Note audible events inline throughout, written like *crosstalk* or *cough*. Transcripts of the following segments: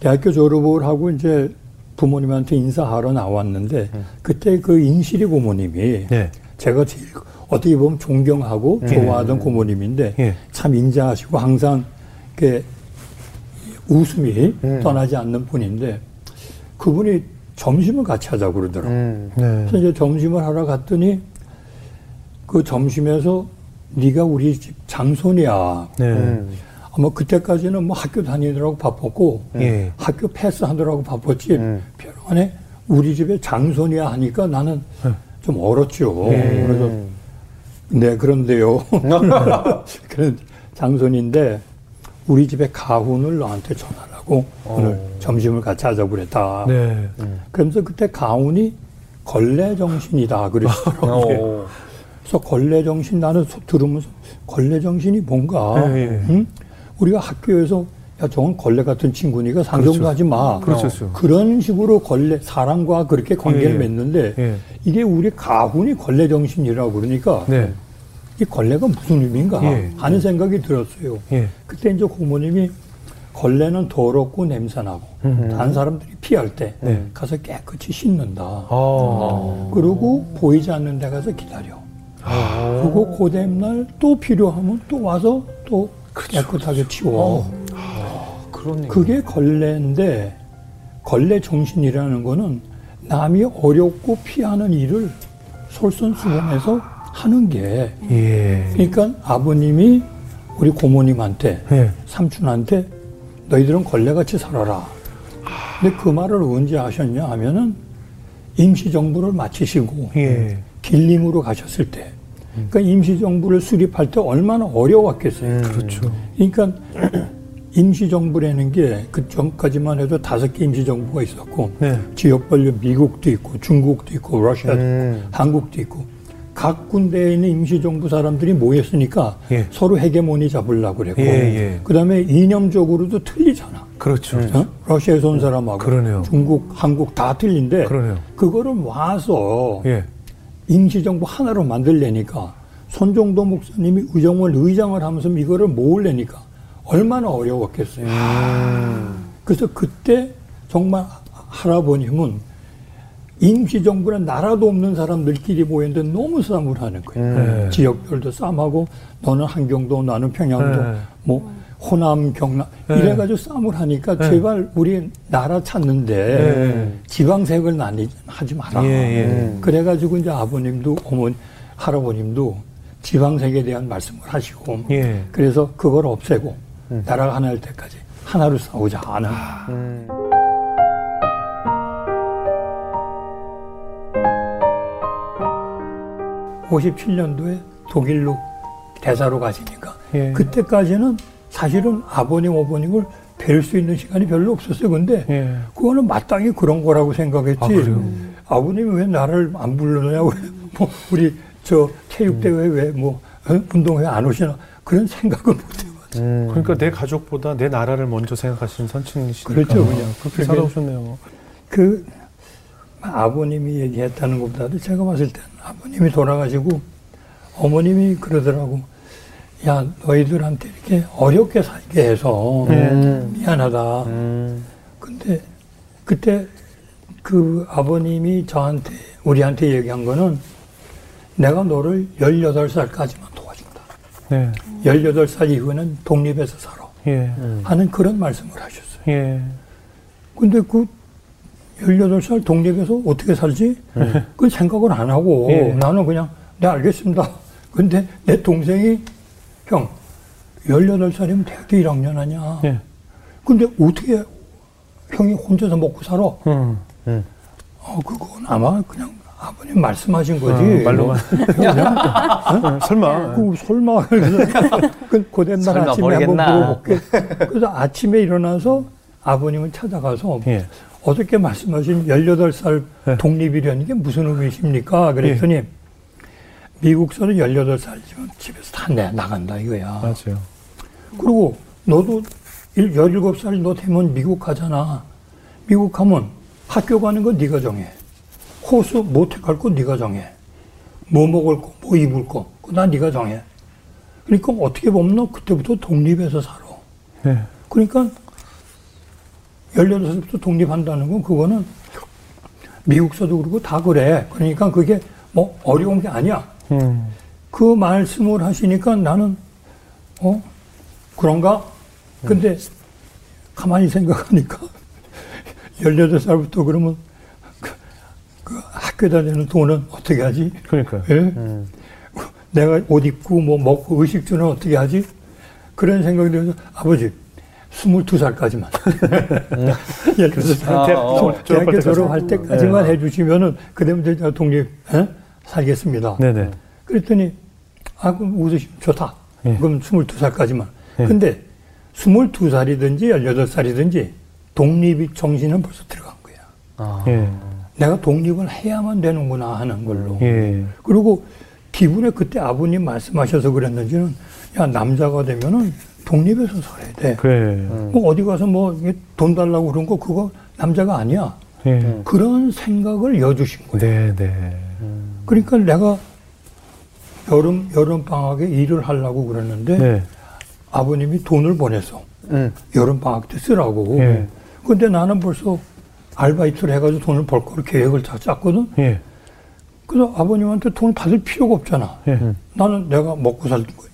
대학교 졸업을 하고 이제 부모님한테 인사하러 나왔는데 음. 그때 그 인실이 고모님이 네. 제가 제일 어떻게 보면 존경하고 좋아하던 고모님인데 예. 참 인자하시고 항상 이렇게 웃음이 음. 떠나지 않는 분인데 그분이 점심을 같이 하자고 그러더라고요. 음. 네. 그래서 이제 점심을 하러 갔더니 그 점심에서 네가 우리 집 장손이야. 네. 음. 아마 그때까지는 뭐 학교 다니느라고 바빴고 예. 학교 패스하느라고 바빴지 음. 별안에 우리 집에 장손이야 하니까 나는 네. 좀 얼었죠. 예. 그래서 네 그런데요. *laughs* *laughs* 그런 장손인데 우리 집에 가훈을 너한테 전하라고 오늘 점심을 같이 하자고 그랬다. 네. 그러면서 그때 가훈이 걸레 정신이다 그러시더라고요. *laughs* 어. 그래서 걸레 정신 나는 소- 들으면서 걸레 정신이 뭔가 예, 예. 응? 우리가 학교에서 야 저건 걸레 같은 친구니까 상종도 그렇죠. 하지 마. 그렇죠. 그런 식으로 걸레 사람과 그렇게 관계를 예, 예. 맺는데 예. 이게 우리 가훈이 걸레 정신이라고 그러니까 네. 이 걸레가 무슨 의미인가 예. 하는 생각이 들었어요. 예. 그때 이제 고모님이 걸레는 더럽고 냄새나고 다른 사람들이 피할 때 음. 네. 가서 깨끗이 씻는다. 아. 그리고 보이지 않는 데 가서 기다려. 아. 그리고 고된 날또 필요하면 또 와서 또 그렇죠, 깨끗하게 치워. 그러네. 그게 걸레인데 걸레 정신이라는 거는 남이 어렵고 피하는 일을 솔선수범해서 하는 게 예. 그러니까 아버님이 우리 고모님한테 예. 삼촌한테 너희들은 걸레같이 살아라. 근데 그 말을 언제 하셨냐 하면은 임시정부를 마치시고 예. 길림으로 가셨을 때. 그러니까 임시정부를 수립할 때 얼마나 어려웠겠어요. 그렇죠. 그러니까 *clears throat* 임시정부라는 게 그 전까지만 해도 다섯 개 임시정부가 있었고 네. 지역별로 미국도 있고 중국도 있고 러시아도 음. 있고 한국도 있고 각 군데에 있는 임시정부 사람들이 모였으니까 예. 서로 헤게모니 잡으려고 그랬고 예, 예. 그다음에 이념적으로도 틀리잖아. 그렇죠. 어? 러시아에서 온 사람하고 그러네요. 중국, 한국 다 틀린데 그러네요. 그거를 와서 예. 임시정부 하나로 만들려니까 손정도 목사님이 의정원 의장을 하면서 이거를 모으려니까 얼마나 어려웠겠어요. 그래서 그때 정말 할아버님은 임시정부는 나라도 없는 사람들끼리 모였는데 너무 싸움을 하는 거예요. 네. 지역별도 싸움하고 너는 한경도 나는 평양도 네. 뭐 호남 경남 네. 이래가지고 싸움을 하니까 네. 제발 우리 나라 찾는데 네. 지방색을 나뉘 하지 마라. 예, 예. 그래가지고 이제 아버님도 어머니 할아버님도 지방색에 대한 말씀을 하시고 예. 그래서 그걸 없애고 나라가 하나일 때까지 하나로 싸우자 하는 음. 57년도에 독일로 대사로 가시니까 예. 그때까지는 사실은 아버님 어머님을 뵐 수 있는 시간이 별로 없었어요. 근데 예. 그거는 마땅히 그런 거라고 생각했지. 아, 그래요? 아버님이 왜 나를 안 불러냐고 뭐 우리 저 체육대회 왜 뭐 운동회 안 오시나 그런 생각을 못 해봤어요. 음. 그러니까 내 가족보다 내 나라를 먼저 생각하시는 선친이시니까 그렇죠, 그냥. 그렇게 그게- 살아오셨네요. 그 아버님이 얘기했다는 것보다도 제가 봤을 때는 아버님이 돌아가시고 어머님이 그러더라고. 야 너희들한테 이렇게 어렵게 살게 해서 음. 미안하다. 음. 근데 그때 그 아버님이 저한테 우리한테 얘기한 거는 내가 너를 18살까지만 도와준다. 네. 18살 이후에는 독립해서 살아. 예. 하는 그런 말씀을 하셨어요. 예. 근데 그 18살 독립해서 어떻게 살지? 그 생각을 안 하고 예. 나는 그냥 네 알겠습니다. 근데 내 동생이 형 18살이면 대학교 1학년 아니야. 예. 근데 어떻게 형이 혼자서 먹고 살아? 음. 어, 그건 아마 그냥 아버님 말씀하신 거지. 어, 말로만. 그냥, 어, 설마. 그 설마. *laughs* 그 고된 날 설마 아침에 한번 모르겠나. 물어볼게. 그래서 아침에 일어나서 아버님을 찾아가서 예. 어저께 말씀하신 18살 네. 독립이라는 게 무슨 의미십니까? 그랬더니 미국서는 18살이면 집에서 다 내, 나간다 이거야. 맞아요. 그리고 너도 17살 너 되면 미국 가잖아. 미국 가면 학교 가는 거 네가 정해. 호수 모텔 갈 거 네가 정해. 뭐 먹을 거, 뭐 입을 거, 다 네가 정해. 그러니까 어떻게 보면 너 그때부터 독립해서 살아. 네. 그러니까 18살부터 독립한다는 건 그거는 미국서도 그러고 다 그래. 그러니까 그게 뭐 어려운 게 아니야. 음. 그 말씀을 하시니까 나는 어 그런가? 근데 가만히 생각하니까 *laughs* 18살부터 그러면 그, 그 학교 다니는 돈은 어떻게 하지? 그러니까요. 예? 음. 내가 옷 입고 뭐 먹고 의식주는 어떻게 하지? 그런 생각이 들어서 아버지 22살까지만 예를 들어서 아, 대학, 어, 대학교. 졸업할 때까지만 네. 해주시면은 그다음에 제가 독립 예? 살겠습니다. 네네. 그랬더니 아 그럼 웃으시면 좋다. 예. 그럼 22살까지만. 예. 근데 22살이든지 18살이든지 독립이 정신은 벌써 들어간 거야. 아. 예. 내가 독립을 해야만 되는구나 하는 걸로. 예. 그리고 기분에 그때 아버님 말씀하셔서 그랬는지는 야 남자가 되면은 독립해서 살아야 돼. 그래. 음. 뭐 어디 가서 뭐 돈 달라고 그런 거 그거 남자가 아니야. 예. 그런 생각을 여주신 거예요. 네 네. 그러니까 내가 여름 여름 방학에 일을 하려고 그랬는데 네. 아버님이 돈을 보내서 음. 여름 방학 때 쓰라고. 예. 근데 나는 벌써 알바이트를 해가지고 돈을 벌 거를 계획을 다 짰거든. 예. 그래서 아버님한테 돈을 받을 필요가 없잖아. 예. 나는 내가 먹고 살 거야.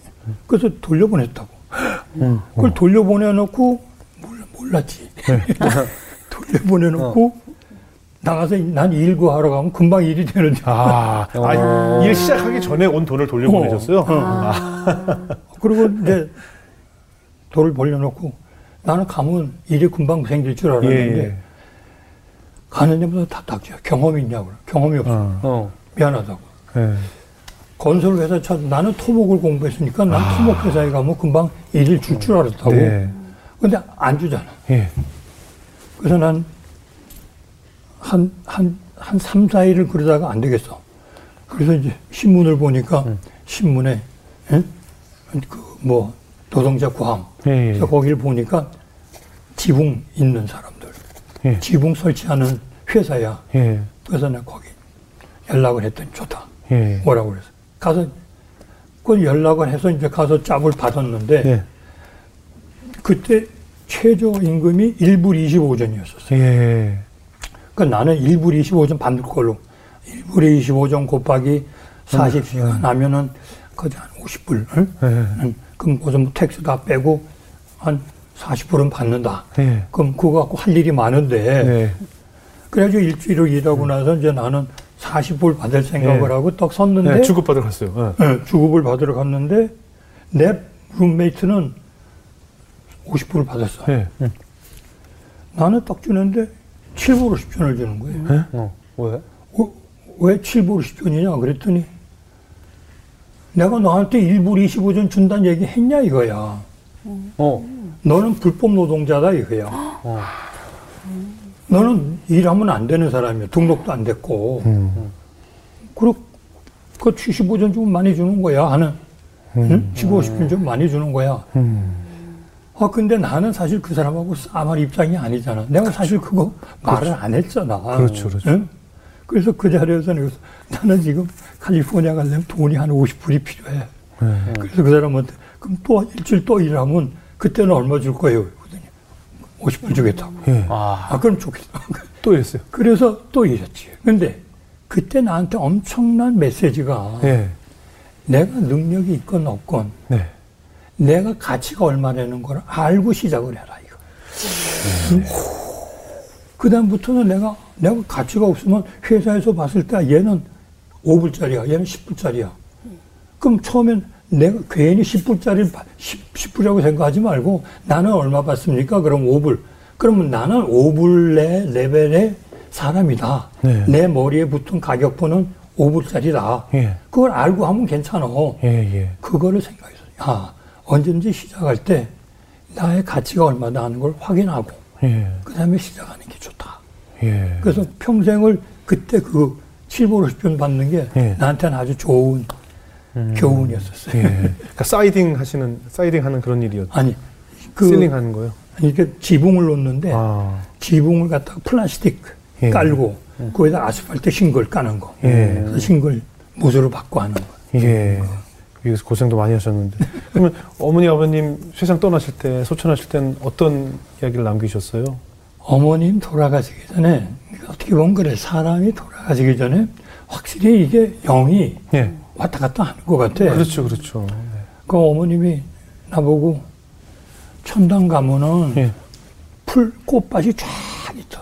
그래서 돌려보냈다고. 음. 그걸 돌려보내놓고 몰랐지. 네. *laughs* 돌려보내놓고 나가서 난 일구 하러 가면 금방 일이 되는데. 아, 어. 아, 일 시작하기 전에 온 돈을 돌려보내셨어요? 어. 그리고 이제 돈을 벌려놓고 나는 가면 일이 금방 생길 줄 알았는데 예. 가는 데마다 답답해요. 경험이 있냐고. 경험이 없어. 어. 어. 미안하다고. 예. 건설회사 차 나는 토목을 공부했으니까 난 토목회사에 가면 금방 일을 줄줄 알았다고. 아. 네. 근데 안 주잖아. 예. 그래서 난 한, 한, 한 3, 4일을 그러다가 안 되겠어. 그래서 이제 신문을 보니까 신문에, 예? 그, 뭐, 노동자 구함. 예. 예. 그래서 거기를 보니까 지붕 있는 사람들. 예. 지붕 설치하는 회사야. 예. 그래서 내가 거기 연락을 했더니 좋다. 예. 뭐라고 그래서. 가서, 그 연락을 해서 이제 가서 job을 받았는데, 예. 그때 최저임금이 1불 25전이었었어요. 예. 그러니까 나는 1불 25전 받을 걸로. 1불에 25전 곱하기 40시간 하면은 거의 한 50불. 응? 예. 응. 그럼 무슨 뭐 tax 다 빼고 한 40불은 받는다. 예. 그럼 그거 갖고 할 일이 많은데. 네. 그래가지고 일주일을 일하고 나서 이제 나는 40불 받을 생각을 네. 하고 떡 섰는데. 네. 주급 받으러 갔어요. 예. 예, 주급을 받으러 갔는데 내 룸메이트는 50불을 받았어. 예. 나는 딱 주는데 7불 50전을 주는 거예요. 어. 왜? 어, 왜 7불 50전이냐 그랬더니 내가 너한테 1불 25전 준다는 얘기 했냐 이거야. 어. 너는 불법 노동자다 이거야. 어. 너는 일하면 안 되는 사람이야. 등록도 안 됐고. 음. 그리고 그 75전 좀 많이 주는 거야 하는. 응? 15, 50전 좀 많이 주는 거야. 음. 아, 근데 나는 사실 그 사람하고 싸말 입장이 아니잖아. 내가 사실 그거 말을 안 했잖아. 그렇죠, 그렇죠. 응? 그래서 그 자리에서 내가 나는 지금 칼리포니아 가려면 돈이 한 50불이 필요해. 예. 그래서 그 사람한테 그럼 또 일주일 또 일하면 그때는 얼마 줄 거예요? 그랬더니 50불 주겠다고. 예. 아. 아, 그럼 좋겠다. *laughs* 또 이랬어요. 그래서 또 일했지. 근데 그때 나한테 엄청난 메시지가 예. 내가 능력이 있건 없건 네. 내가 가치가 얼마라는 걸 알고 시작을 해라 이거. 그 다음부터는 내가 내가 가치가 없으면 회사에서 봤을 때 얘는 5불짜리야, 얘는 10불짜리야. 그럼 처음엔 내가 괜히 10불짜리 10, 10 불이라고 생각하지 말고 나는 얼마 받습니까? 그럼 5불. 그러면 나는 5불 내 레벨의 사람이다. 네. 내 머리에 붙은 가격표는 5불짜리다. 예. 그걸 알고 하면 괜찮아. 예. 예. 그거를 생각했어요. 아, 언제든지 시작할 때 나의 가치가 얼마나 하는 걸 확인하고 예. 그 다음에 시작하는 게 좋다. 예. 그래서 평생을 그때 그 7불 50전 받는 게 예. 나한테는 아주 좋은 교훈이었었어요. 예. *laughs* 그러니까 siding 하시는 siding 하는 그런 일이었죠. 아니, 그, ceiling 하는 거요. 아니, 이게 지붕을 놓는데 아. 지붕을 갖다가 플라스틱 예. 깔고 거기다 아스팔트 shingle 까는 거. 예. 그래서 shingle 무수로 받고 하는 거. 예. 여기서 고생도 많이 하셨는데. 그러면 어머니 아버님 세상 떠나실 때 소천하실 때는 어떤 이야기를 남기셨어요? 어머님 돌아가시기 전에 어떻게 보면 그래 사람이 돌아가시기 전에 확실히 이게 영이 예. 왔다 갔다 하는 것 같아. 그렇죠, 그렇죠. 그 어머님이 나보고 천당 가면은 예. 풀 꽃밭이 쫙 있다.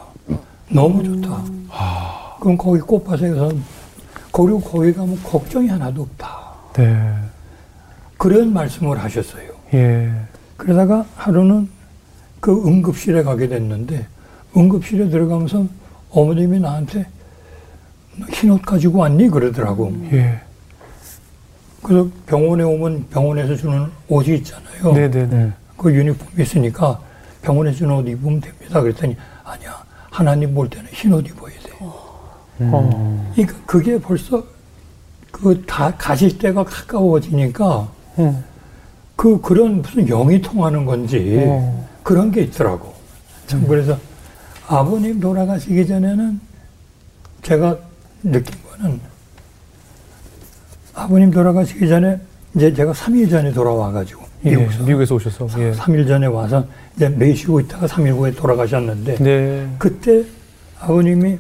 너무 좋다. 그럼 거기 꽃밭에 가서 그리고 거기 가면 걱정이 하나도 없다. 네. 그런 말씀을 하셨어요. 예. 그러다가 하루는 그 응급실에 가게 됐는데 응급실에 들어가면서 어머님이 나한테 너 흰옷 가지고 왔니? 그러더라고. 예. 그래서 병원에 오면 병원에서 주는 옷이 있잖아요. 네네네. 그 유니폼이 있으니까 병원에 주는 옷 입으면 됩니다. 그랬더니 아니야. 하나님 볼 때는 흰 옷 입어야 돼. 어. 그러니까 그게 벌써 그 다 가실 때가 가까워지니까 음. 그 그런 무슨 영이 통하는 건지 어. 그런 게 있더라고. 참 그래서 아버님 돌아가시기 전에는 제가 느낀 거는 아버님 돌아가시기 전에 이제 제가 3일 전에 돌아와가지고 예. 미국에서 미국에서 오셔서. 예. 3일 전에 와서 이제 매시고 있다가 3일 후에 돌아가셨는데 네. 그때 아버님이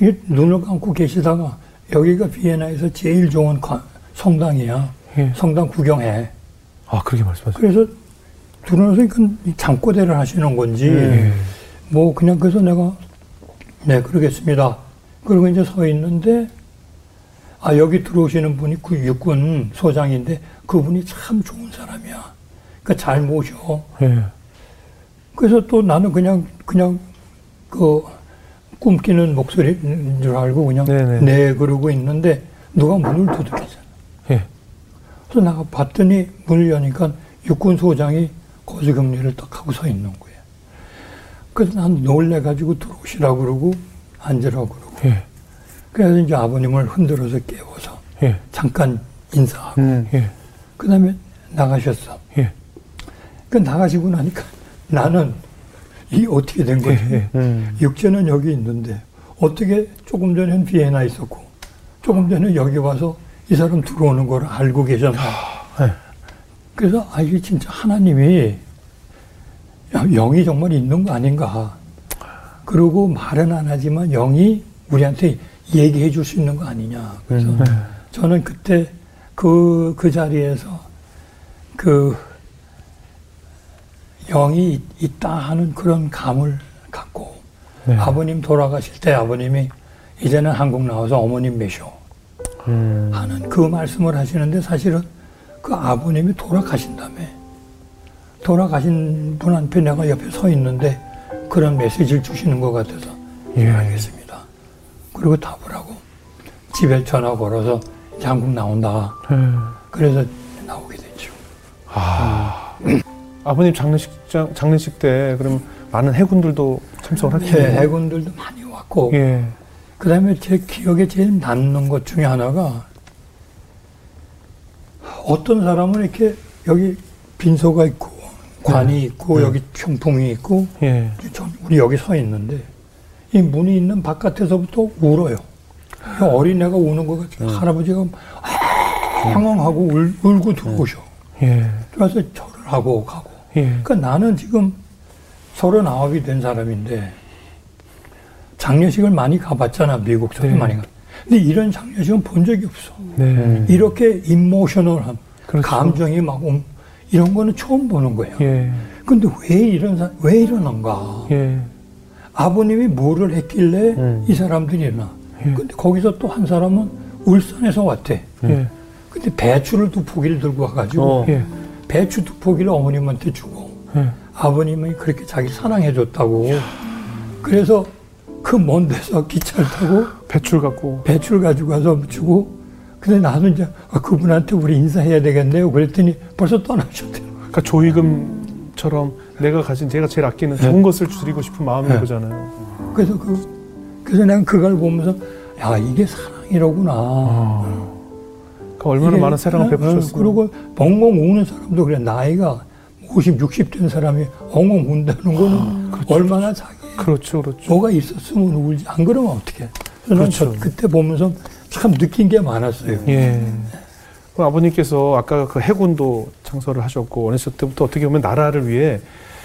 이 눈을 감고 계시다가 여기가 비엔나에서 제일 좋은 관- 성당이야. 예. 성당 구경해. 아, 그렇게 말씀하세요. 그래서 들어서 잠꼬대를 하시는 건지 예. 뭐 그냥 그래서 내가 네 그러겠습니다. 그리고 이제 서 있는데 아 여기 들어오시는 분이 그 육군 소장인데 그분이 참 좋은 사람이야. 그러니까 잘 모셔. 예. 그래서 또 나는 그냥 그냥 그 꿈끼는 목소리인 줄 알고 그냥 네네. 네 그러고 있는데 누가 문을 두드리잖아. 예. 그래서 나가 봤더니 문을 여니까 육군 소장이 거즈금리를 딱 하고 서 있는 거야. 그래서 난 놀래가지고 들어오시라고 그러고 앉으라고 그러고. 예. 그래서 이제 아버님을 흔들어서 깨워서 예. 잠깐 인사하고. 음. 예. 그 다음에 나가셨어. 예. 그 나가시고 나니까 나는 이 어떻게 된 거지? 예. 음. 육체는 여기 있는데 어떻게 조금 전엔 비엔나 있었고 조금 전에 여기 와서 이 사람 들어오는 걸 알고 계셨나? 예. 그래서 아 이게 진짜 하나님이 영이 정말 있는 거 아닌가? 그러고 말은 안 하지만 영이 우리한테 얘기해 줄 수 있는 거 아니냐? 그래서 음. 네. 저는 그때 그, 그 자리에서 그 영이 있- 있다 하는 그런 감을 갖고 네. 아버님 돌아가실 때 아버님이 이제는 한국 나와서 어머님 메셔 음. 하는 그 말씀을 하시는데 사실은 그 아버님이 돌아가신 다음에 돌아가신 분한테 내가 옆에 서 있는데 그런 메시지를 주시는 것 같아서 예. 알겠습니다. 그리고 답을 하고 집에 전화 걸어서 한국 나온다. 예. 그래서 나오게 됐죠. 아. *clears throat* 아버님 장례식장 장례식 때 그럼 많은 해군들도 참석을 예, 하시네요. 해군들도 많이 왔고 예. 그 다음에 제 기억에 제일 남는 것 중에 하나가 어떤 사람은 이렇게 여기 빈소가 있고 관이 있고 여기 평풍이 있고 예. 전 우리 여기 서 있는데 이 문이 있는 바깥에서부터 울어요. 이 어린애가 우는 거 같아요. 할아버지가 황황하고 울, 울고 들어오셔. 예. 그래서 절을 하고 가고. 예. 그러니까 나는 지금 서른아홉이 된 사람인데 장례식을 많이 가봤잖아 미국서도 네. 많이 가. 근데 이런 장례식은 본 적이 없어. 네. 이렇게 임모셔널한 그렇죠. 감정이 막 옴, 이런 거는 처음 보는 거예요. 예. 근데 왜 이런 사- 왜 이러는가? 예. 아버님이 뭐를 했길래 음. 이 사람들이 일어나. 예. 근데 거기서 또 한 사람은 울산에서 왔대. 예. 근데 배추를 두 포기를 들고 와가지고 어. 예. 배추 두 포기를 어머님한테 주고 예. 아버님이 그렇게 자기 사랑해줬다고. 그래서 그 먼 데서 기차를 타고 배출 갖고 배추를 가지고 가서 주고 근데 나도 이제 아, 그분한테 우리 인사해야 되겠네요. 그랬더니 벌써 떠나셨대요. 그러니까 조의금처럼 내가 가진 제가 제일 아끼는 좋은 것을 드리고 싶은 마음인 네. 거잖아요. 그래서 그 그래서 내가 그걸 보면서 야 이게 사랑이로구나. 아. 얼마나 많은 사랑을 어, 베푸셨어요. 어, 그리고 엉엉 우는 사람도 그래. 나이가 50, 60된 사람이 엉엉 운다는 거는 얼마나 자기 그렇죠, 그렇죠. 뭐가 있었으면 울지. 안 그러면. 그래서 그렇죠. 저 그때 보면서 참 느낀 게 많았어요. 예. 그럼 아버님께서 아까 그 해군도 창설을 하셨고 어렸을 때부터 어떻게 보면 나라를 위해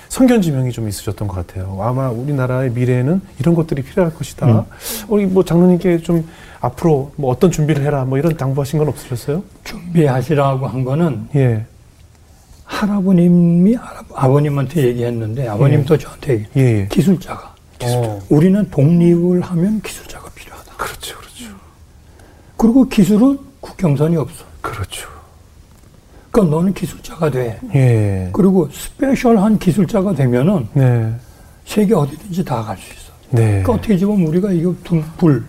성견 지명이 좀 있으셨던 것 같아요. 아마 우리나라의 미래에는 이런 것들이 필요할 것이다. 음. 우리 뭐 장로님께 좀 앞으로 뭐 어떤 준비를 해라 뭐 이런 당부하신 건 없으셨어요? 준비하시라고 한 거는 예, 할아버님이 아- 아버님한테 얘기했는데 아버님도 저한테 얘기- 예, 예. 기술자가 어. 우리는 독립을 하면 기술자가 필요하다. 그렇죠, 그렇죠, 그리고 기술은 국경선이 없어. 그렇죠. 그러니까 너는 기술자가 돼. 예, 그리고 스페셜한 기술자가 되면은 네, 세계 어디든지 다 갈 수 있어. 네, 그러니까 어떻게 보면 우리가 이거 등, 불,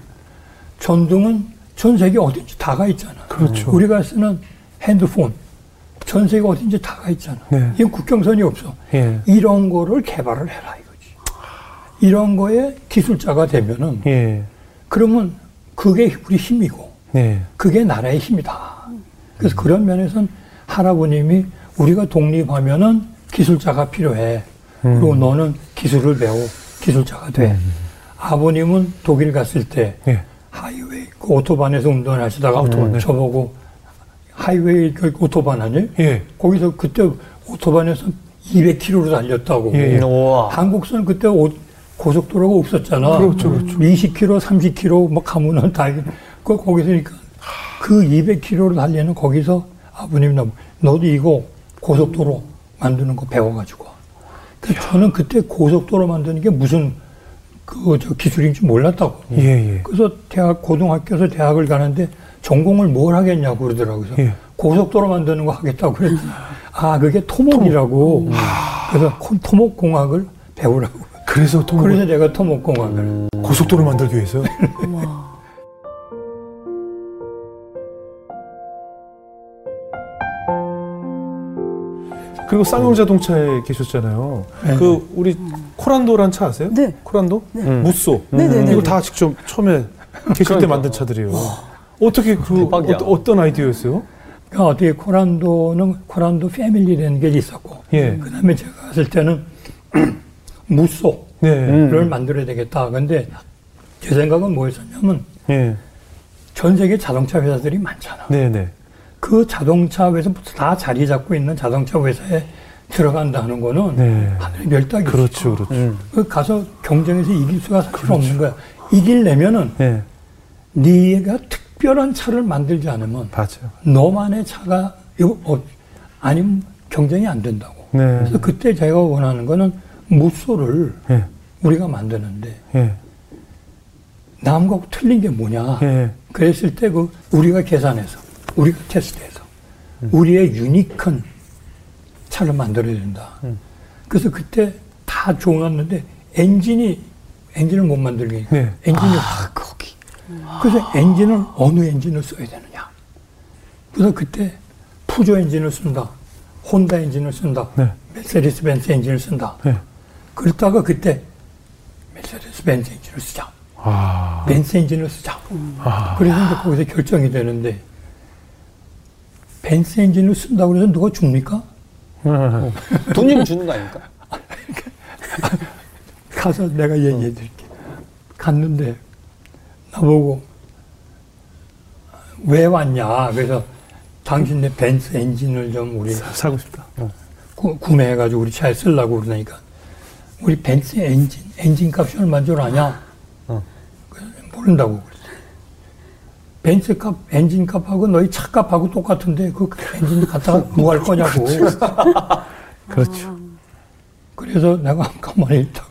전등은 전 세계 어딘지 다 가 있잖아. 그렇죠. 우리가 쓰는 핸드폰, 전 세계 어딘지 다 가 있잖아. 네. 이건 국경선이 없어. 예, 이런 거를 개발을 해라 이거지. 이런 거에 기술자가 되면은 예, 그러면 그게 우리 힘이고 네, 그게 나라의 힘이다. 그래서 그런 면에서는 할아버님이 우리가 독립하면은 기술자가 필요해. 그리고 너는 기술을 배워 기술자가 돼. 아버님은 독일 갔을 때 예, highway 그 Autobahn에서 운전을 하시다가 Autobahn, 네. 저보고 highway 그 Autobahn 아니? 예, 거기서 그때 Autobahn에서 200km로 달렸다고. 예, 예. 한국선 그때 오- 고속도로가 없었잖아. 그렇죠, 그렇죠. 20km, 30km 막 가면은 다 그 거기서니까 그 200km로 달리는 거기서 아버님 나 너도 이거 고속도로 만드는 거 배워가지고. 와. 그 저는 그때 고속도로 만드는 게 무슨 그 저 기술인지 몰랐다고. 예, 예. 그래서 대학 고등학교에서 대학을 가는데 전공을 뭘 하겠냐고 그러더라고요. 그래서 예. 고속도로 만드는 거 하겠다고 그랬더니 아 그게 토목이라고. 그래서 코- 토목공학을 배우라고. 그래서 또 그래서 내가 토목공학을. 고속도로 만들기 위해서요? *laughs* 그리고 쌍용 자동차에 계셨잖아요. 네. 그 우리 코란도란 차 아세요? 네. 코란도? 음. 무쏘. 네네네. 이거 다 직접 처음에 *laughs* 계실 때 만든 차들이에요. 어떻게 그. 어, 어떤 아이디어였어요? 그러니까 어떻게 코란도는 코란도 패밀리라는 게 있었고. 예. 그 다음에 제가 갔을 때는 *clears throat* 무쏘를 네. 음. 만들어야 되겠다. 근데 제 생각은 뭐였었냐면 예. 전 세계 자동차 회사들이 많잖아. 네, 네. 그 자동차 회사 다 자리 잡고 있는 자동차 회사에 들어간다는 거는 네. 하늘의 별따기. 그렇죠, 그렇죠. 음. 그 가서 경쟁에서 이길 수가 사실 없는 거야. 이기려면은 네. 네가 특 별한 차를 만들지 않으면 맞아요. 너만의 차가 이거 어, 아니면 경쟁이 안 된다고. 네. 그래서 그때 제가 원하는 거는 무쏘를 예. 우리가 만드는데 예. 남하고 틀린 게 뭐냐. 예. 그랬을 때 그 우리가 계산해서 우리가 테스트해서 우리의 유니크한 차를 만들어야 된다. 그래서 그때 다 좋았는데 엔진이 엔진을 못 만들게 네. 엔진이 아, 거기. 그래서 엔진을 어느 엔진을 써야 되느냐. 그래서 그때 푸조 엔진을 쓴다. 혼다 엔진을 쓴다. 네. Mercedes Benz 엔진을 쓴다. 네. 그러다가 그때 Mercedes Benz 엔진을 쓰자. 아. 벤츠 엔진을 쓰자. 아. 그래서 이제 거기서 결정이 되는데 벤츠 엔진을 쓴다고 해서 누가 줍니까? *laughs* 돈이면 주는 거 아닙니까? *laughs* 가서 내가 얘기해 드릴게. 갔는데 나보고 왜 왔냐. 그래서 당신네 벤츠 엔진을 좀 우리 사 고 싶다. 구, 구매해가지고 우리 차에 쓰려고 그러니까 우리 벤츠 엔진 엔진 값이 얼마인 줄 아냐? 어. 모른다고 그랬어. 벤츠 값 엔진 값하고 너희 차 값하고 똑같은데 그 엔진 갖다가 *laughs* 뭐 할 거냐고. 그렇죠. 그래서 내가 가만히 있다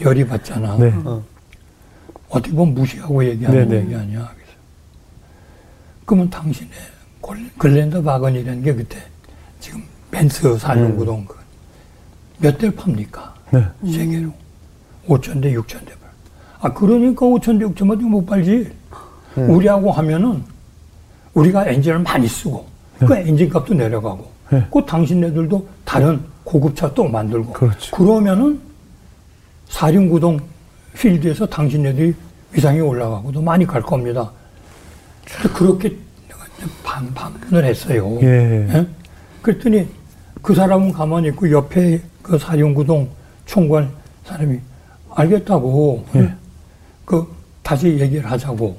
열이 받잖아. 네. 어. 어떻게 보면 무시하고 얘기하는 네네. 얘기 아니야. 그래서 그러면 당신의 글- 글렌더 바건이라는 게 그때 지금 벤츠 사륜구동 그몇 대를 팝니까? 네. 세계로 5천 대, 6천 대 팔. 아 그러니까 5천 대, 6천 대못 팔지. 우리하고 하면은 우리가 엔진을 많이 쓰고 그 엔진 값도 내려가고 네. 그 당신네들도 다른 고급차 또 만들고 그렇죠. 그러면은 사륜구동 필드에서 당신네들이 위상이 올라가고도 많이 갈 겁니다. 그렇게 반, 반문을 했어요. 예. 예? 그랬더니 그 사람은 가만히 있고 옆에 그 사륜구동 총괄 사람이 알겠다고 예. 그 다시 얘기를 하자고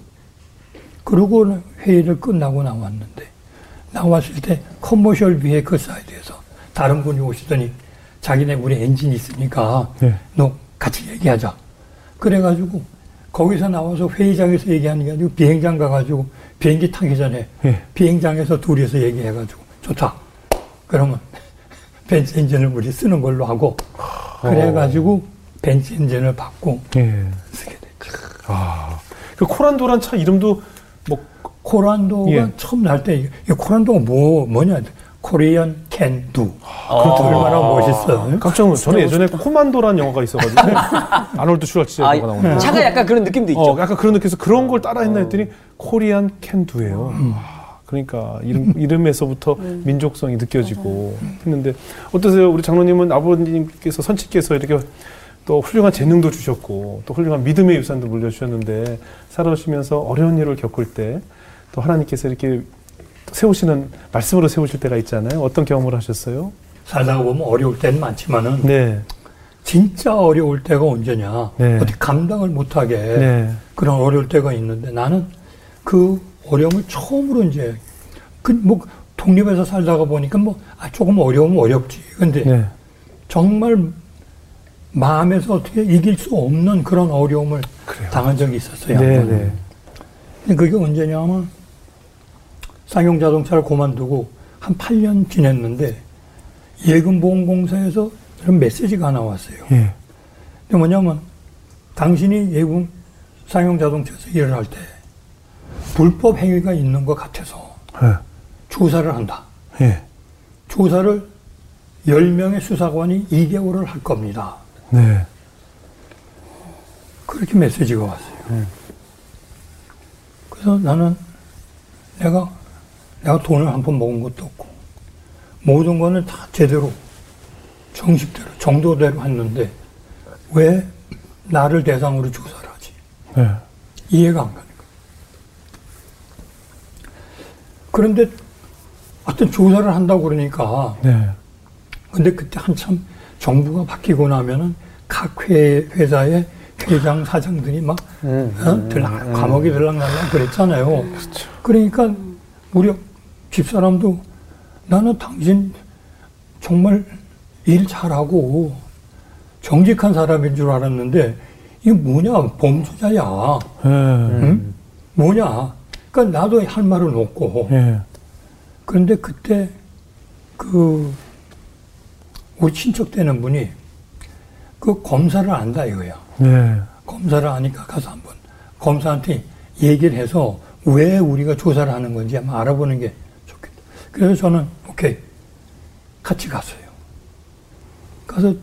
그러고 회의를 끝나고 나왔는데 나왔을 때 commercial vehicle side에서 다른 분이 오시더니 자기네 우리 엔진 있으니까 네. 너 같이 얘기하자. 그래가지고 거기서 나와서 회의장에서 얘기하는 게 아니고 비행장 가가지고 비행기 타기 전에 예. 비행장에서 둘이서 얘기해가지고 좋다. 그러면 *laughs* 벤츠 엔진을 우리 쓰는 걸로 하고 그래가지고 벤츠 엔진을 받고 예. 쓰게 됐죠. 아. 그 코란도란 차 이름도 뭐 코란도가 예. 처음 날 때, 이 코란도가 뭐, 뭐냐, 코리안 캔 두. 아. 얼마나 멋있어요. 깜짝 놀랐어요. 저는 예전에 코만도라는 영화가 있어가지고 *laughs* 아놀드 슈왈츠제네거가 아, 나오는 차가 약간 그런 느낌도 있죠. 어, 약간 그런 느낌에서 그런 걸 따라했나 했더니 코리안 캔두예요. 아, 그러니까 이름, 이름에서부터 민족성이 느껴지고 했는데 어떠세요? 우리 장로님은 아버님께서 선치께서 이렇게 또 훌륭한 재능도 주셨고 또 훌륭한 믿음의 유산도 물려주셨는데 살아오시면서 어려운 일을 겪을 때 또 하나님께서 이렇게 세우시는 말씀으로 세우실 때가 있잖아요. 어떤 경험을 하셨어요? 살다가 보면 어려울 때는 많지만은, 네, 진짜 어려울 때가 언제냐. 네. 어떻게 감당을 못하게 네, 그런 어려울 때가 있는데 나는 그 어려움을 처음으로 이제, 그, 뭐, 독립해서 살다가 보니까 뭐, 아, 조금 어려우면 어렵지. 근데 네, 정말 마음에서 어떻게 이길 수 없는 그런 어려움을 그래요. 당한 적이 있었어요. 네. 네, 근데 그게 언제냐면 쌍용 자동차를 그만두고 한 8년 지냈는데 예금보험공사에서 이런 메시지가 하나 왔어요. 예, 근데 뭐냐면 당신이 예금 쌍용 자동차에서 일을 할 때 불법 행위가 있는 것 같아서 예, 조사를 한다. 예, 조사를 10명의 수사관이 2개월을 할 겁니다. 네, 그렇게 메시지가 왔어요. 그래서 나는 내가 내가 돈을 한번 먹은 것도 없고 모든 거는 다 제대로 정식대로 정도대로 했는데 왜 나를 대상으로 조사를 하지? 네, 이해가 안 가는 거예요. 그런데 어떤 조사를 한다고 그러니까 네, 근데 그때 한참 정부가 바뀌고 나면은 각 회, 회사의 회장, 사장들이 막, 음, 어? 들락, 감옥에 들락날락 그랬잖아요. 그렇죠. 그러니까 우리 집사람도 나는 당신 정말 일 잘하고 정직한 사람인 줄 알았는데 이게 뭐냐, 범죄자야. 예, 응? 뭐냐. 그러니까 나도 할 말은 없고. 예, 그런데 그때 그 우리 친척 되는 분이 그 검사를 안다 이거야. 네, 검사를 아니까 가서 한번 검사한테 얘기를 해서 왜 우리가 조사를 하는 건지 한번 알아보는 게. 그래서 저는 오케이 같이 갔어요. 가서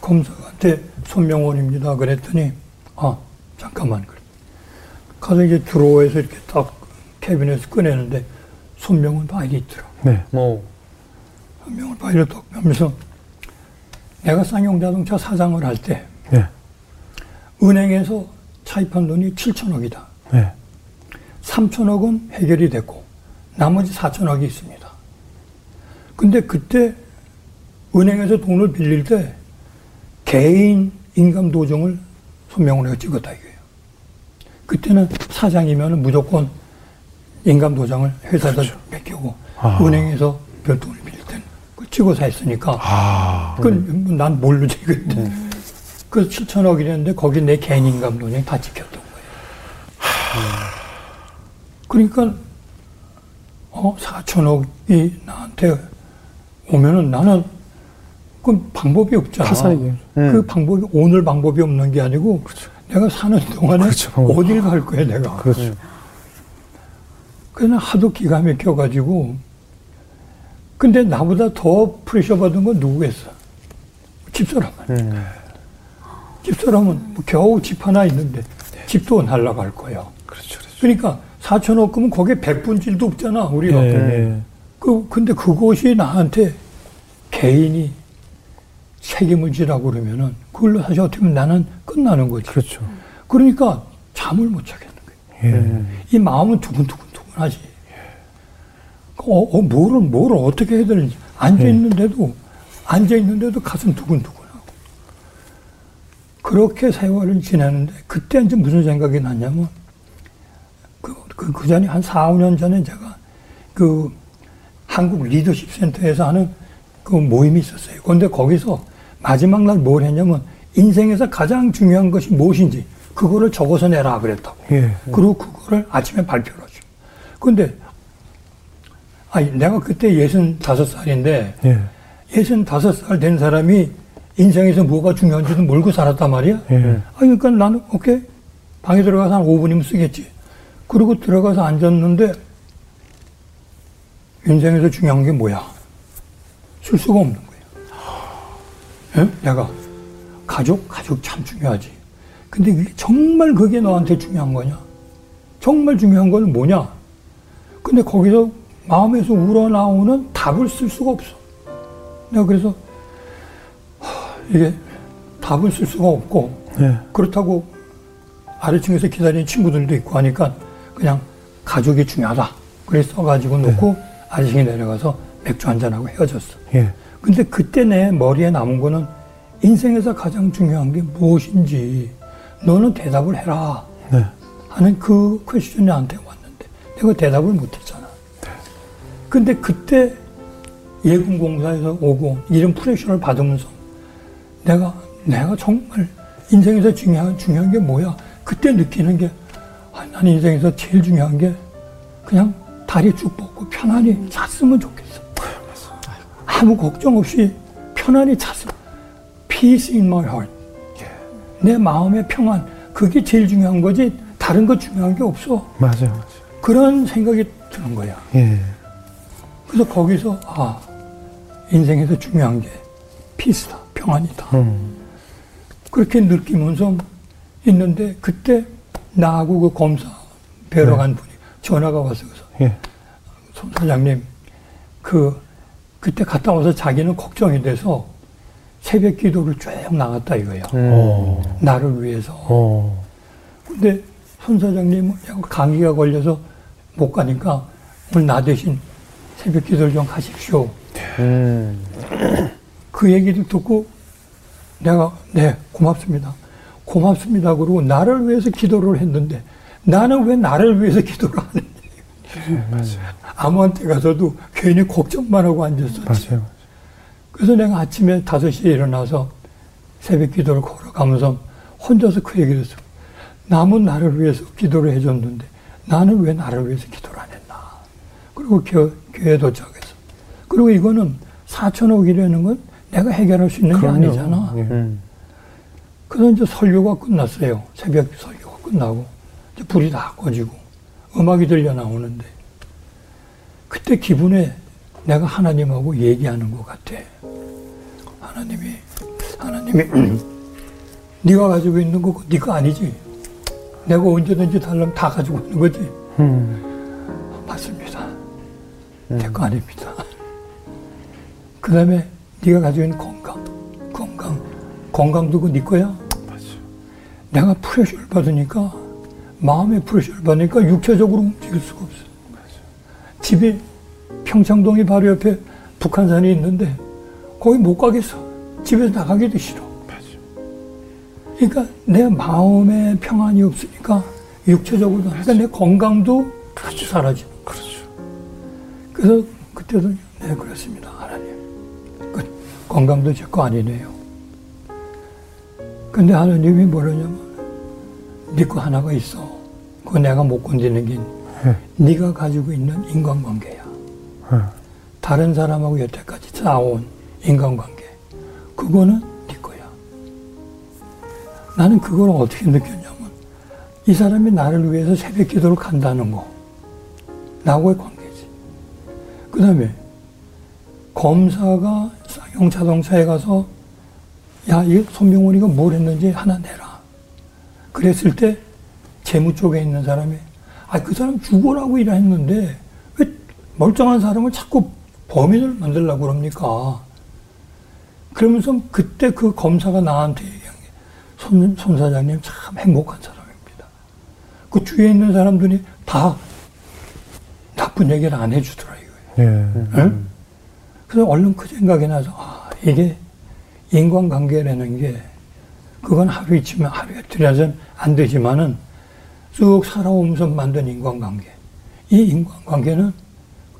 검사한테 손명원입니다. 그랬더니 아 잠깐만 그래. 가서 이제 드로어에서 이렇게 딱 캐비넷에서 꺼내는데 손명원 파일이 있더라. 네, 뭐, 손명원 파일을 딱 하면서 내가 쌍용자동차 사장을 할때 네, 은행에서 차입한 돈이 7천억이다. 네, 3천억은 해결이 됐고 나머지 4천억이 있습니다. 근데 그때 은행에서 돈을 빌릴 때 개인 인감 도정을 손명원이가 찍었다 이거예요. 그때는 사장이면 무조건 인감 도장을 회사에다 맡기고 아. 은행에서 별돈을 빌릴 때는 그걸 찍어서 했으니까 아, 그건 난 모르지 그때. 그 7천억이랬는데 거기 내 개인 인감 도장이 다 찍혔던 거예요. 그러니까 어 4천억이 나한테 오면은 나는 그 방법이 없잖아. 파산이죠. 그 방법이 오늘 방법이 없는 게 아니고 내가 사는 동안에 그렇죠. 어딜 갈 거야 내가. 그렇죠. 그래서 하도 기가 막혀가지고 근데 나보다 더 프레셔 받은 건 누구겠어? 집사람. 음, 집사람은 뭐 겨우 집 하나 있는데 집도 날라갈 거야. 그렇죠, 그렇죠. 그러니까 4천 억 그면 거기에 100분질도 없잖아 우리가. 예, 예. 그 근데 그것이 나한테 개인이 책임을 지라고 그러면은 그걸로 사실 어떻게 보면 나는 끝나는 거지. 그렇죠. 그러니까 잠을 못 자겠는 거야. 예. 이 마음은 두근두근두근하지. 어, 어, 뭐를, 뭐를 어떻게 해야 되는지. 앉아있는데도, 앉아있는데도 가슴 두근두근하고. 그렇게 세월을 지내는데, 그때 이제 무슨 생각이 났냐면, 그, 그, 그 전에 한 4, 5년 전에 제가 그 한국 리더십 센터에서 하는 그 모임이 있었어요. 그런데 거기서 마지막 날 뭘 했냐면 인생에서 가장 중요한 것이 무엇인지 그거를 적어서 내라 그랬다고. 예. 그리고 그거를 아침에 발표를 하죠. 근데 아니 내가 그때 예순 다섯 살인데 예. 예순 다섯 살 된 사람이 인생에서 뭐가 중요한지도 모르고 살았단 말이야. 예. 아, 그러니까 나는, 오케이. 방에 들어가서 한 5분이면 쓰겠지. 그리고 들어가서 앉았는데, 인생에서 중요한 게 뭐야? 쓸 수가 없는 거야. 예? 내가, 가족, 가족 참 중요하지. 근데 정말 그게 너한테 중요한 거냐? 정말 중요한 건 뭐냐? 근데 거기서 마음에서 우러나오는 답을 쓸 수가 없어. 내가 그래서, 하, 이게 답을 쓸 수가 없고, 예. 그렇다고 아래층에서 기다리는 친구들도 있고 하니까 그냥 가족이 중요하다. 그래 써가지고 놓고 아래층에 내려가서 맥주 한잔하고 헤어졌어. 예. 근데 그때 내 머리에 남은 거는 인생에서 가장 중요한 게 무엇인지 너는 대답을 해라 네. 하는 그 퀘스천이 나한테 왔는데 내가 대답을 못했잖아. 근데 그때 예금공사에서 오고 이런 프레셔를 받으면서 내가 내가 정말 인생에서 중요한 중요한 게 뭐야? 그때 느끼는 게 아, 난 인생에서 제일 중요한 게 그냥 다리 쭉 뻗고 편안히 잤으면 좋겠어. 아무 걱정 없이 편안히 잤으면 peace in my heart. 내 마음의 평안 그게 제일 중요한 거지 다른 거 중요한 게 없어. 맞아요. 맞아요. 그런 생각이 드는 거야. 예. 그래서 거기서 아 인생에서 중요한 게 피스다 평안이다. 음. 그렇게 느끼면서 있는데 그때 나하고 그 검사 뵈러 네. 간 분이 전화가 와서 그래서 예. 손 사장님 그 그때 갔다 와서 자기는 걱정이 돼서 새벽 기도를 쭉 나갔다 이거야. 어. 나를 위해서. 어. 근데 손 사장님은 약간 감기가 걸려서 못 가니까 오늘 나 대신 새벽 기도를 좀 가십시오. 음. 그 얘기를 듣고 내가 네 고맙습니다. 고맙습니다. 그러고 나를 위해서 기도를 했는데 나는 왜 나를 위해서 기도를 안 했냐. 예, 맞아요. 아무한테 가서도 괜히 걱정만 하고 앉았었지. 맞아요. 그래서 내가 아침에 5시에 일어나서 새벽 기도를 걸어가면서 혼자서 그 얘기를 했어. 남은 나를 위해서 기도를 해줬는데 나는 왜 나를 위해서 기도를 안 했나. 그리고 교, 교회에 도착해서. 그리고 이거는 4천억이라는 건 내가 해결할 수 있는 게 그럼요. 아니잖아. 예. 음. 그래서 이제 설교가 끝났어요. 새벽 설교가 끝나고 이제 불이 다 꺼지고 음악이 들려 나오는데 그때 기분에 내가 하나님하고 얘기하는 것 같아. 하나님이 하나님이 *clears throat* 네가 가지고 있는 거 네가 아니지. 내가 언제든지 달라면 다 가지고 있는 거지. 음. 맞습니다. 내거 아닙니다. 그 다음에 네가 가지고 있는 건강, 건강, 건강도 그네 거야. 맞아요. 내가 프레셔를 받으니까 마음의 프레셔를 받으니까 육체적으로 움직일 수가 없어. 집이 평창동이 바로 옆에 북한산이 있는데 거기 못 가겠어. 집에서 나가기도 싫어. 맞아요. 그러니까 내 마음의 평안이 없으니까 육체적으로 그러니까 내 건강도 같이 사라지는 거야. 그렇죠. 그래서 그때도 네 그렇습니다 하나님 그 건강도 제 거 아니네요 근데 하나님이 뭐라냐면 네 거 하나가 있어. 그거 내가 못 건드리는 게 예. 네가 가지고 있는 인간관계야. 예. 다른 사람하고 여태까지 쌓아온 인간관계. 그거는 네 거야. 나는 그걸 어떻게 느꼈냐면 이 사람이 나를 위해서 새벽 기도를 간다는 거. 나하고의 관계지. 그 다음에 검사가 쌍용 자동차에 가서 야, 이 손병훈이가 뭘 했는지 하나 내라. 그랬을 때 재무 쪽에 있는 사람이 아, 그 사람 죽으라고 일했는데 왜 멀쩡한 사람을 자꾸 범인을 만들려고 그럽니까? 그러면서 그때 그 검사가 나한테 얘기한 게 손, 손 사장님 참 행복한 사람입니다. 그 주위에 있는 사람들이 다 나쁜 얘기를 안 해주더라 이거예요. 예. 응? 그래서 얼른 그 생각이 나서 아 이게 인간관계라는 게 그건 하루 있지만 하루 이틀에는 안 되지만은 쭉 살아오면서 만든 인간관계 이 인간관계는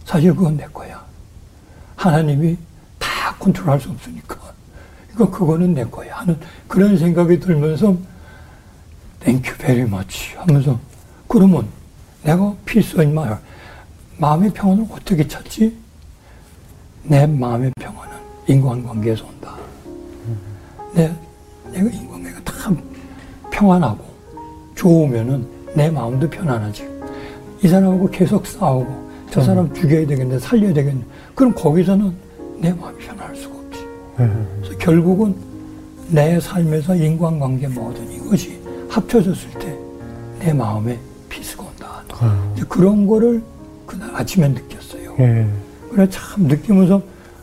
사실 그건 내 거야 하나님이 다 컨트롤할 수 없으니까. 그러니까 그거는 내 거야 하는 그런 생각이 들면서 thank you very much 하면서 그러면 내가 필수 인 말, 마음의 평안을 어떻게 찾지? 내 마음의 평안은 인간관계에서 온다. 내, 내가 인간관계가 참 평안하고 좋으면은 내 마음도 편안하지. 이 사람하고 계속 싸우고 저 사람 죽여야 되겠네, 살려야 되겠네. 그럼 거기서는 내 마음이 편할 수가 없지. 네. 그래서 결국은 내 삶에서 인간관계 모든 이것이 합쳐졌을 때 내 마음에 피스가 온다. 이제 그런 거를 그날 아침에 느꼈어요. 예. 그래 참 느끼면서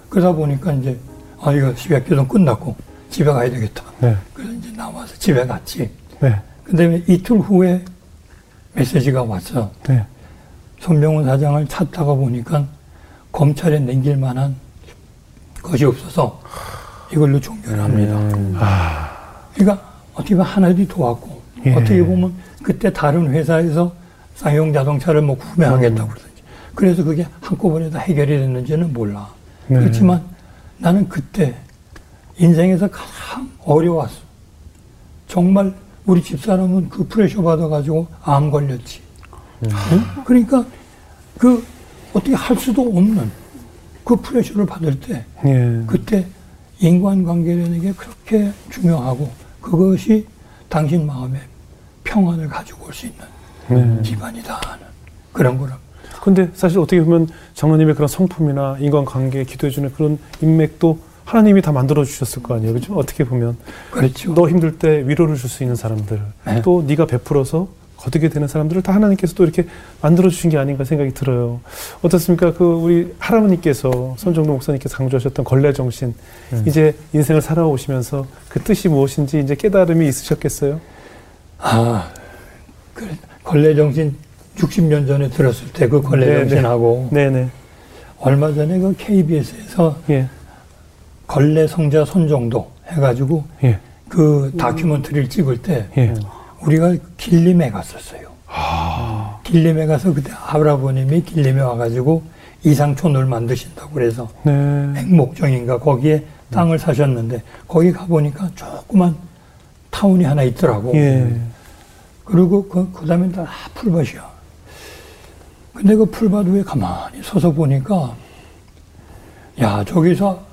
그러다 보니까 이제 아 이거 교동 끝났고 집에 가야 되겠다. 네. 그래서 이제 나와서 집에 갔지. 네. 근데 이틀 후에 메시지가 왔어. 네. 손병훈 사장을 찾다가 보니까 검찰에 넘길 만한 것이 없어서 이걸로 종결을 합니다. 음. 아. 그러니까 어떻게 보면 하나도 도왔고 예. 어떻게 보면 그때 다른 회사에서 쌍용 자동차를 뭐 구매하겠다고 그러든지 그래서 그게 한꺼번에 다 해결이 됐는지는 몰라. 네. 그렇지만 나는 그때 인생에서 가장 어려웠어. 정말 우리 집사람은 그 프레셔 받아가지고 암 걸렸지. 응? 그러니까 그 어떻게 할 수도 없는 그 프레셔를 받을 때 예. 그때 인간관계라는 게 그렇게 중요하고 그것이 당신 마음에 평안을 가지고 올 수 있는 네. 기반이다 하는 그런 거라. 근데 사실 어떻게 보면 장로님의 그런 성품이나 인간관계에 기도해주는 그런 인맥도 하나님이 다 만들어 주셨을 거 아니에요, 그죠? 어떻게 보면 그렇죠. 너 힘들 때 위로를 줄 수 있는 사람들, 네. 또 네가 베풀어서 거두게 되는 사람들을 다 하나님께서 또 이렇게 만들어 주신 게 아닌가 생각이 들어요. 어떻습니까? 그 우리 할아버님께서 손정도 목사님께서 강조하셨던 걸레 정신, 이제 인생을 살아오시면서 그 뜻이 무엇인지 이제 깨달음이 있으셨겠어요? 아, 그래. 걸레 정신 60년 전에 들었을 때그 네, 걸레정신하고 네네. 얼마 전에 그 KBS에서 예, 걸레 성자 손정도 해가지고 예, 그 다큐멘터리를 찍을 때 예. 우리가 길림에 갔었어요. 아, 길림에 가서 그때 할아버님이 길림에 와가지고 이상촌을 만드신다고 그래서 네. 행목정인가 거기에 땅을 사셨는데 거기 가보니까 조그만 타운이 하나 있더라고. 예. 그리고 그, 그 다음에 다 풀밭이야. 근데 그 풀밭 위에 가만히 서서 보니까, 야, 저기서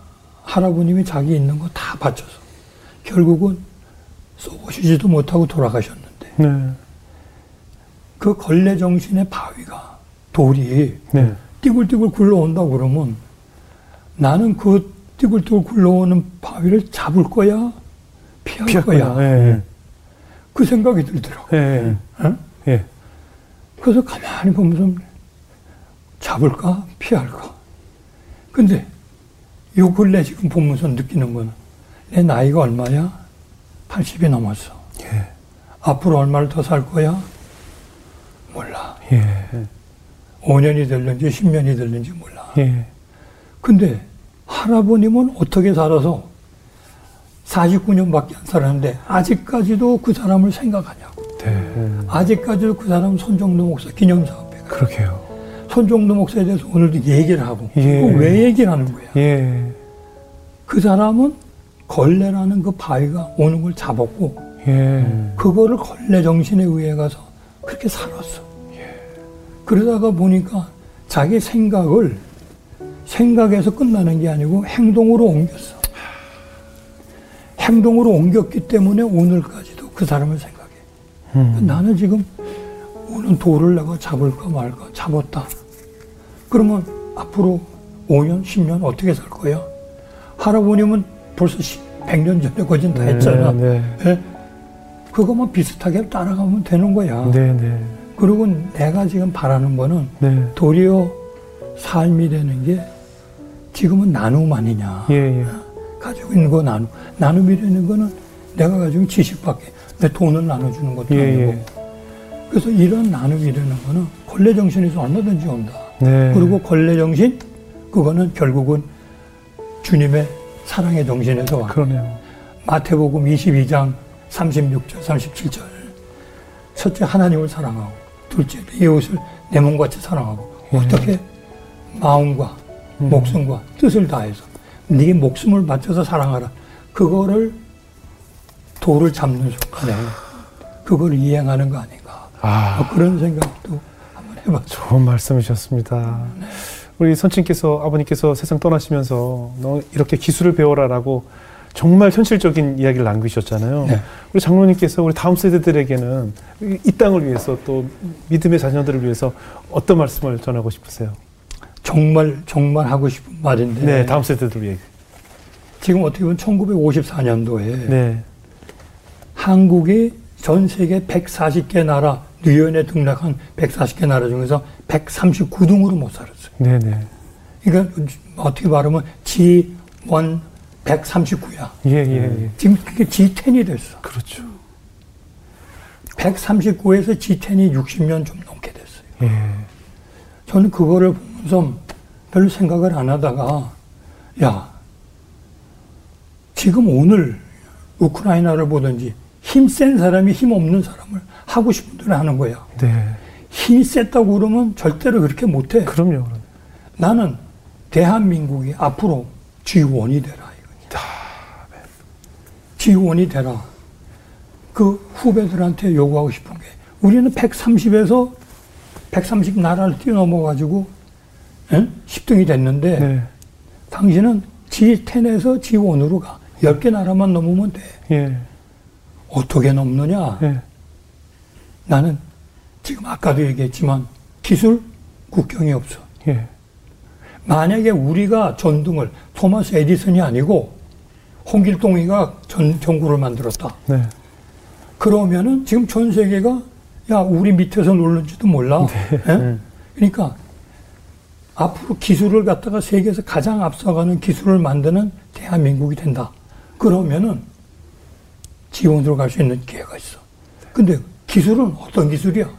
할아버님이 자기 있는 거 다 바쳐서, 결국은 써보시지도 못하고 돌아가셨는데, 네. 그 걸레 정신의 바위가, 돌이 네. 띠굴띠굴 굴러온다 그러면, 나는 그 띠굴띠굴 굴러오는 바위를 잡을 거야? 피할, 피할 거야? 거야. 예. 그 생각이 들더라고. 예. 어? 예. 그래서 가만히 보면서 잡을까 피할까. 근데 요 근래 지금 보면서 느끼는 거는 내 나이가 얼마야? 80이 넘었어. 예. 앞으로 얼마를 더 살 거야? 몰라. 예. 5년이 될는지 10년이 될는지 몰라. 예. 근데 할아버님은 어떻게 살아서 49년밖에 안 살았는데 아직까지도 그 사람을 생각하냐고. 네. 아직까지도 그 사람 손정도 목사 기념사업회 가. 그러게요. 손정도 목사에 대해서 오늘도 얘기를 하고 예. 왜 얘기를 하는 거야? 예. 그 사람은 걸레라는 그 바위가 오는 걸 잡았고 예. 그거를 걸레 정신에 의해 가서 그렇게 살았어. 그러다가 보니까 자기 생각을 생각에서 끝나는 게 아니고 행동으로 옮겼어. 행동으로 옮겼기 때문에 오늘까지도 그 사람을 생각해. 음. 나는 지금 오는 돌을 내가 잡을까 말까 잡았다. 그러면 앞으로 5년, 10년 어떻게 살 거야? 할아버님은 벌써 100년 전에 거진 다 했잖아. 네. 예? 그것만 비슷하게 따라가면 되는 거야. 네. 네. 그리고 내가 지금 바라는 거는 네. 도리어 삶이라는 게 지금은 나눔 아니냐. 예. 예. 가지고 있는 거 나눔. 나눔이라는 거는 내가 가지고 있는 지식밖에 내 돈을 나눠주는 것도 예, 아니고. 예. 그래서 이런 나눔이라는 거는 권례 정신에서 얼마든지 온다. 네. 그리고 권례 정신 그거는 결국은 주님의 사랑의 정신에서 와. 그러네요. 마태복음 22장 36절, 37절. 첫째 하나님을 사랑하고 둘째 이웃을 내 몸같이 사랑하고 예. 어떻게 마음과 음. 목숨과 뜻을 다해서 네 목숨을 바쳐서 사랑하라. 그거를 도를 잡는 순간에 그걸 이행하는 거 아닌가. 아, 뭐 그런 생각도 해봤죠. 좋은 말씀이셨습니다. 우리 선친께서 아버님께서 세상 떠나시면서 너 이렇게 기술을 배워라라고 정말 현실적인 이야기를 남기셨잖아요. 네. 우리 장로님께서 우리 다음 세대들에게는 이- 이 땅을 위해서 또 믿음의 자녀들을 위해서 어떤 말씀을 전하고 싶으세요? 정말 정말 하고 싶은 말인데 네, 다음 세대들을 위해. 지금 어떻게 보면 1954년도에 네, 한국이 전 세계 140개 나라 유엔에 등락한 140개 나라 중에서 139등으로 못 살았어요. 네, 네. 그러니까 어떻게 말하면 G1 139야. 예, 예, 예. 지금 그게 G10이 됐어. 그렇죠. 139에서 G10이 60년 좀 넘게 됐어요. 예, 저는 그거를 보면서 별로 생각을 안 하다가 야 지금 오늘 우크라이나를 보든지 힘 센 사람이 힘 없는 사람을 하고 싶은 대로 하는 거야. 네. 힘이 셌다고 그러면 절대로 그렇게 못해. 그럼요. 그럼. 나는 대한민국이 앞으로 G1이 되라. G1이 되라. 그 후배들한테 요구하고 싶은 게 우리는 130에서 130 나라를 뛰어넘어 가지고 10등이 됐는데 네, 당신은 G10에서 G1으로 가. 10개 나라만 넘으면 돼. 예, 어떻게 넘느냐? 예, 나는 지금 아까도 얘기했지만 기술 국경이 없어. 예. 만약에 우리가 전등을 토마스 에디슨이 아니고 홍길동이가 전 전구를 만들었다. 네, 그러면은 지금 전 세계가 야 우리 밑에서 놀는지도 몰라. 예? 음. 그러니까 앞으로 기술을 갖다가 세계에서 가장 앞서가는 기술을 만드는 대한민국이 된다. 그러면은 지원으로 갈 수 있는 기회가 있어. 근데 기술은 어떤 기술이야?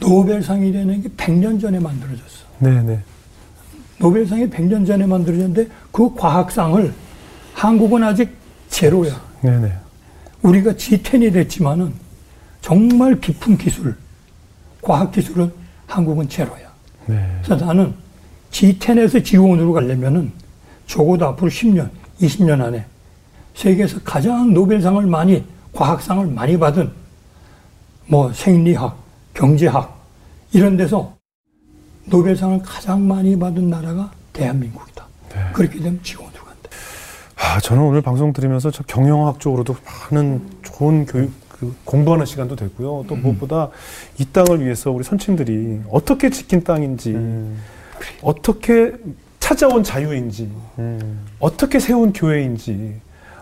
노벨상이라는 게 100년 전에 만들어졌어. 네, 네. 노벨상이 100년 전에 만들어졌는데 그 과학상을 한국은 아직 제로야. 네, 네. 우리가 G10이 됐지만은 정말 깊은 기술, 과학 기술은 한국은 제로야. 네. 그래서 나는 G10에서 G1으로 가려면은 적어도 앞으로 10년, 20년 안에 세계에서 가장 노벨상을 많이, 과학상을 많이 받은 뭐 생리학, 경제학 이런 데서 노벨상을 가장 많이 받은 나라가 대한민국이다. 네. 그렇게 되면 G1으로 간다. 아, 저는 오늘 방송 들으면서 저 경영학 쪽으로도 많은 좋은 교육, 그 공부하는 시간도 됐고요. 또 무엇보다 이 땅을 위해서 우리 선친들이 어떻게 지킨 땅인지, 음, 어떻게 찾아온 자유인지, 음. 어떻게 세운 교회인지,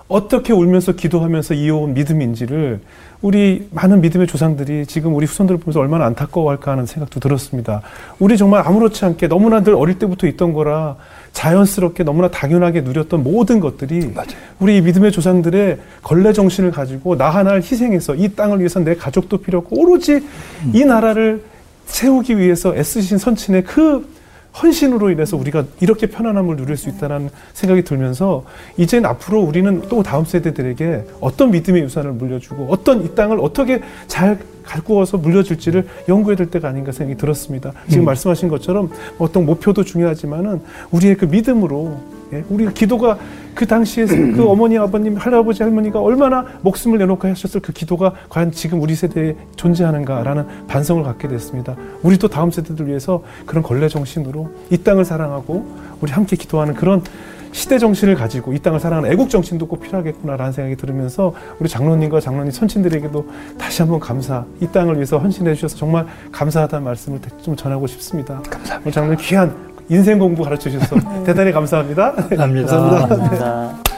어떻게 울면서 기도하면서 이어온 믿음인지를 우리 많은 믿음의 조상들이 지금 우리 후손들을 보면서 얼마나 안타까워할까 하는 생각도 들었습니다. 우리 정말 아무렇지 않게 너무나 늘 어릴 때부터 있던 거라 자연스럽게 너무나 당연하게 누렸던 모든 것들이 맞아요. 우리 믿음의 조상들의 걸레 정신을 가지고 나 하나를 희생해서 이 땅을 위해서 내 가족도 필요 없고 오로지 이 나라를 세우기 위해서 애쓰신 선친의 그 헌신으로 인해서 우리가 이렇게 편안함을 누릴 수 있다는 생각이 들면서 이젠 앞으로 우리는 또 다음 세대들에게 어떤 믿음의 유산을 물려주고 어떤 이 땅을 어떻게 잘 가꾸어서 물려줄지를 연구해야 될 때가 아닌가 생각이 들었습니다. 지금 음. 말씀하신 것처럼 어떤 목표도 중요하지만은 우리의 그 믿음으로 예, 우리 기도가 그 당시에 그 *clears throat* 어머니 아버님 할아버지 할머니가 얼마나 목숨을 내놓고 하셨을 그 기도가 과연 지금 우리 세대에 존재하는가라는 반성을 갖게 됐습니다. 우리 또 다음 세대들 위해서 그런 걸레 정신으로 이 땅을 사랑하고 우리 함께 기도하는 그런 시대 정신을 가지고 이 땅을 사랑하는 애국 정신도 꼭 필요하겠구나라는 생각이 들으면서 우리 장로님과 장로님 선친들에게도 다시 한번 감사, 이 땅을 위해서 헌신해 주셔서 정말 감사하다는 말씀을 좀 전하고 싶습니다. 감사합니다. 장로님 귀한 인생 공부 가르쳐 주셔서 대단히 감사합니다. 감사합니다. 감사합니다. 감사합니다.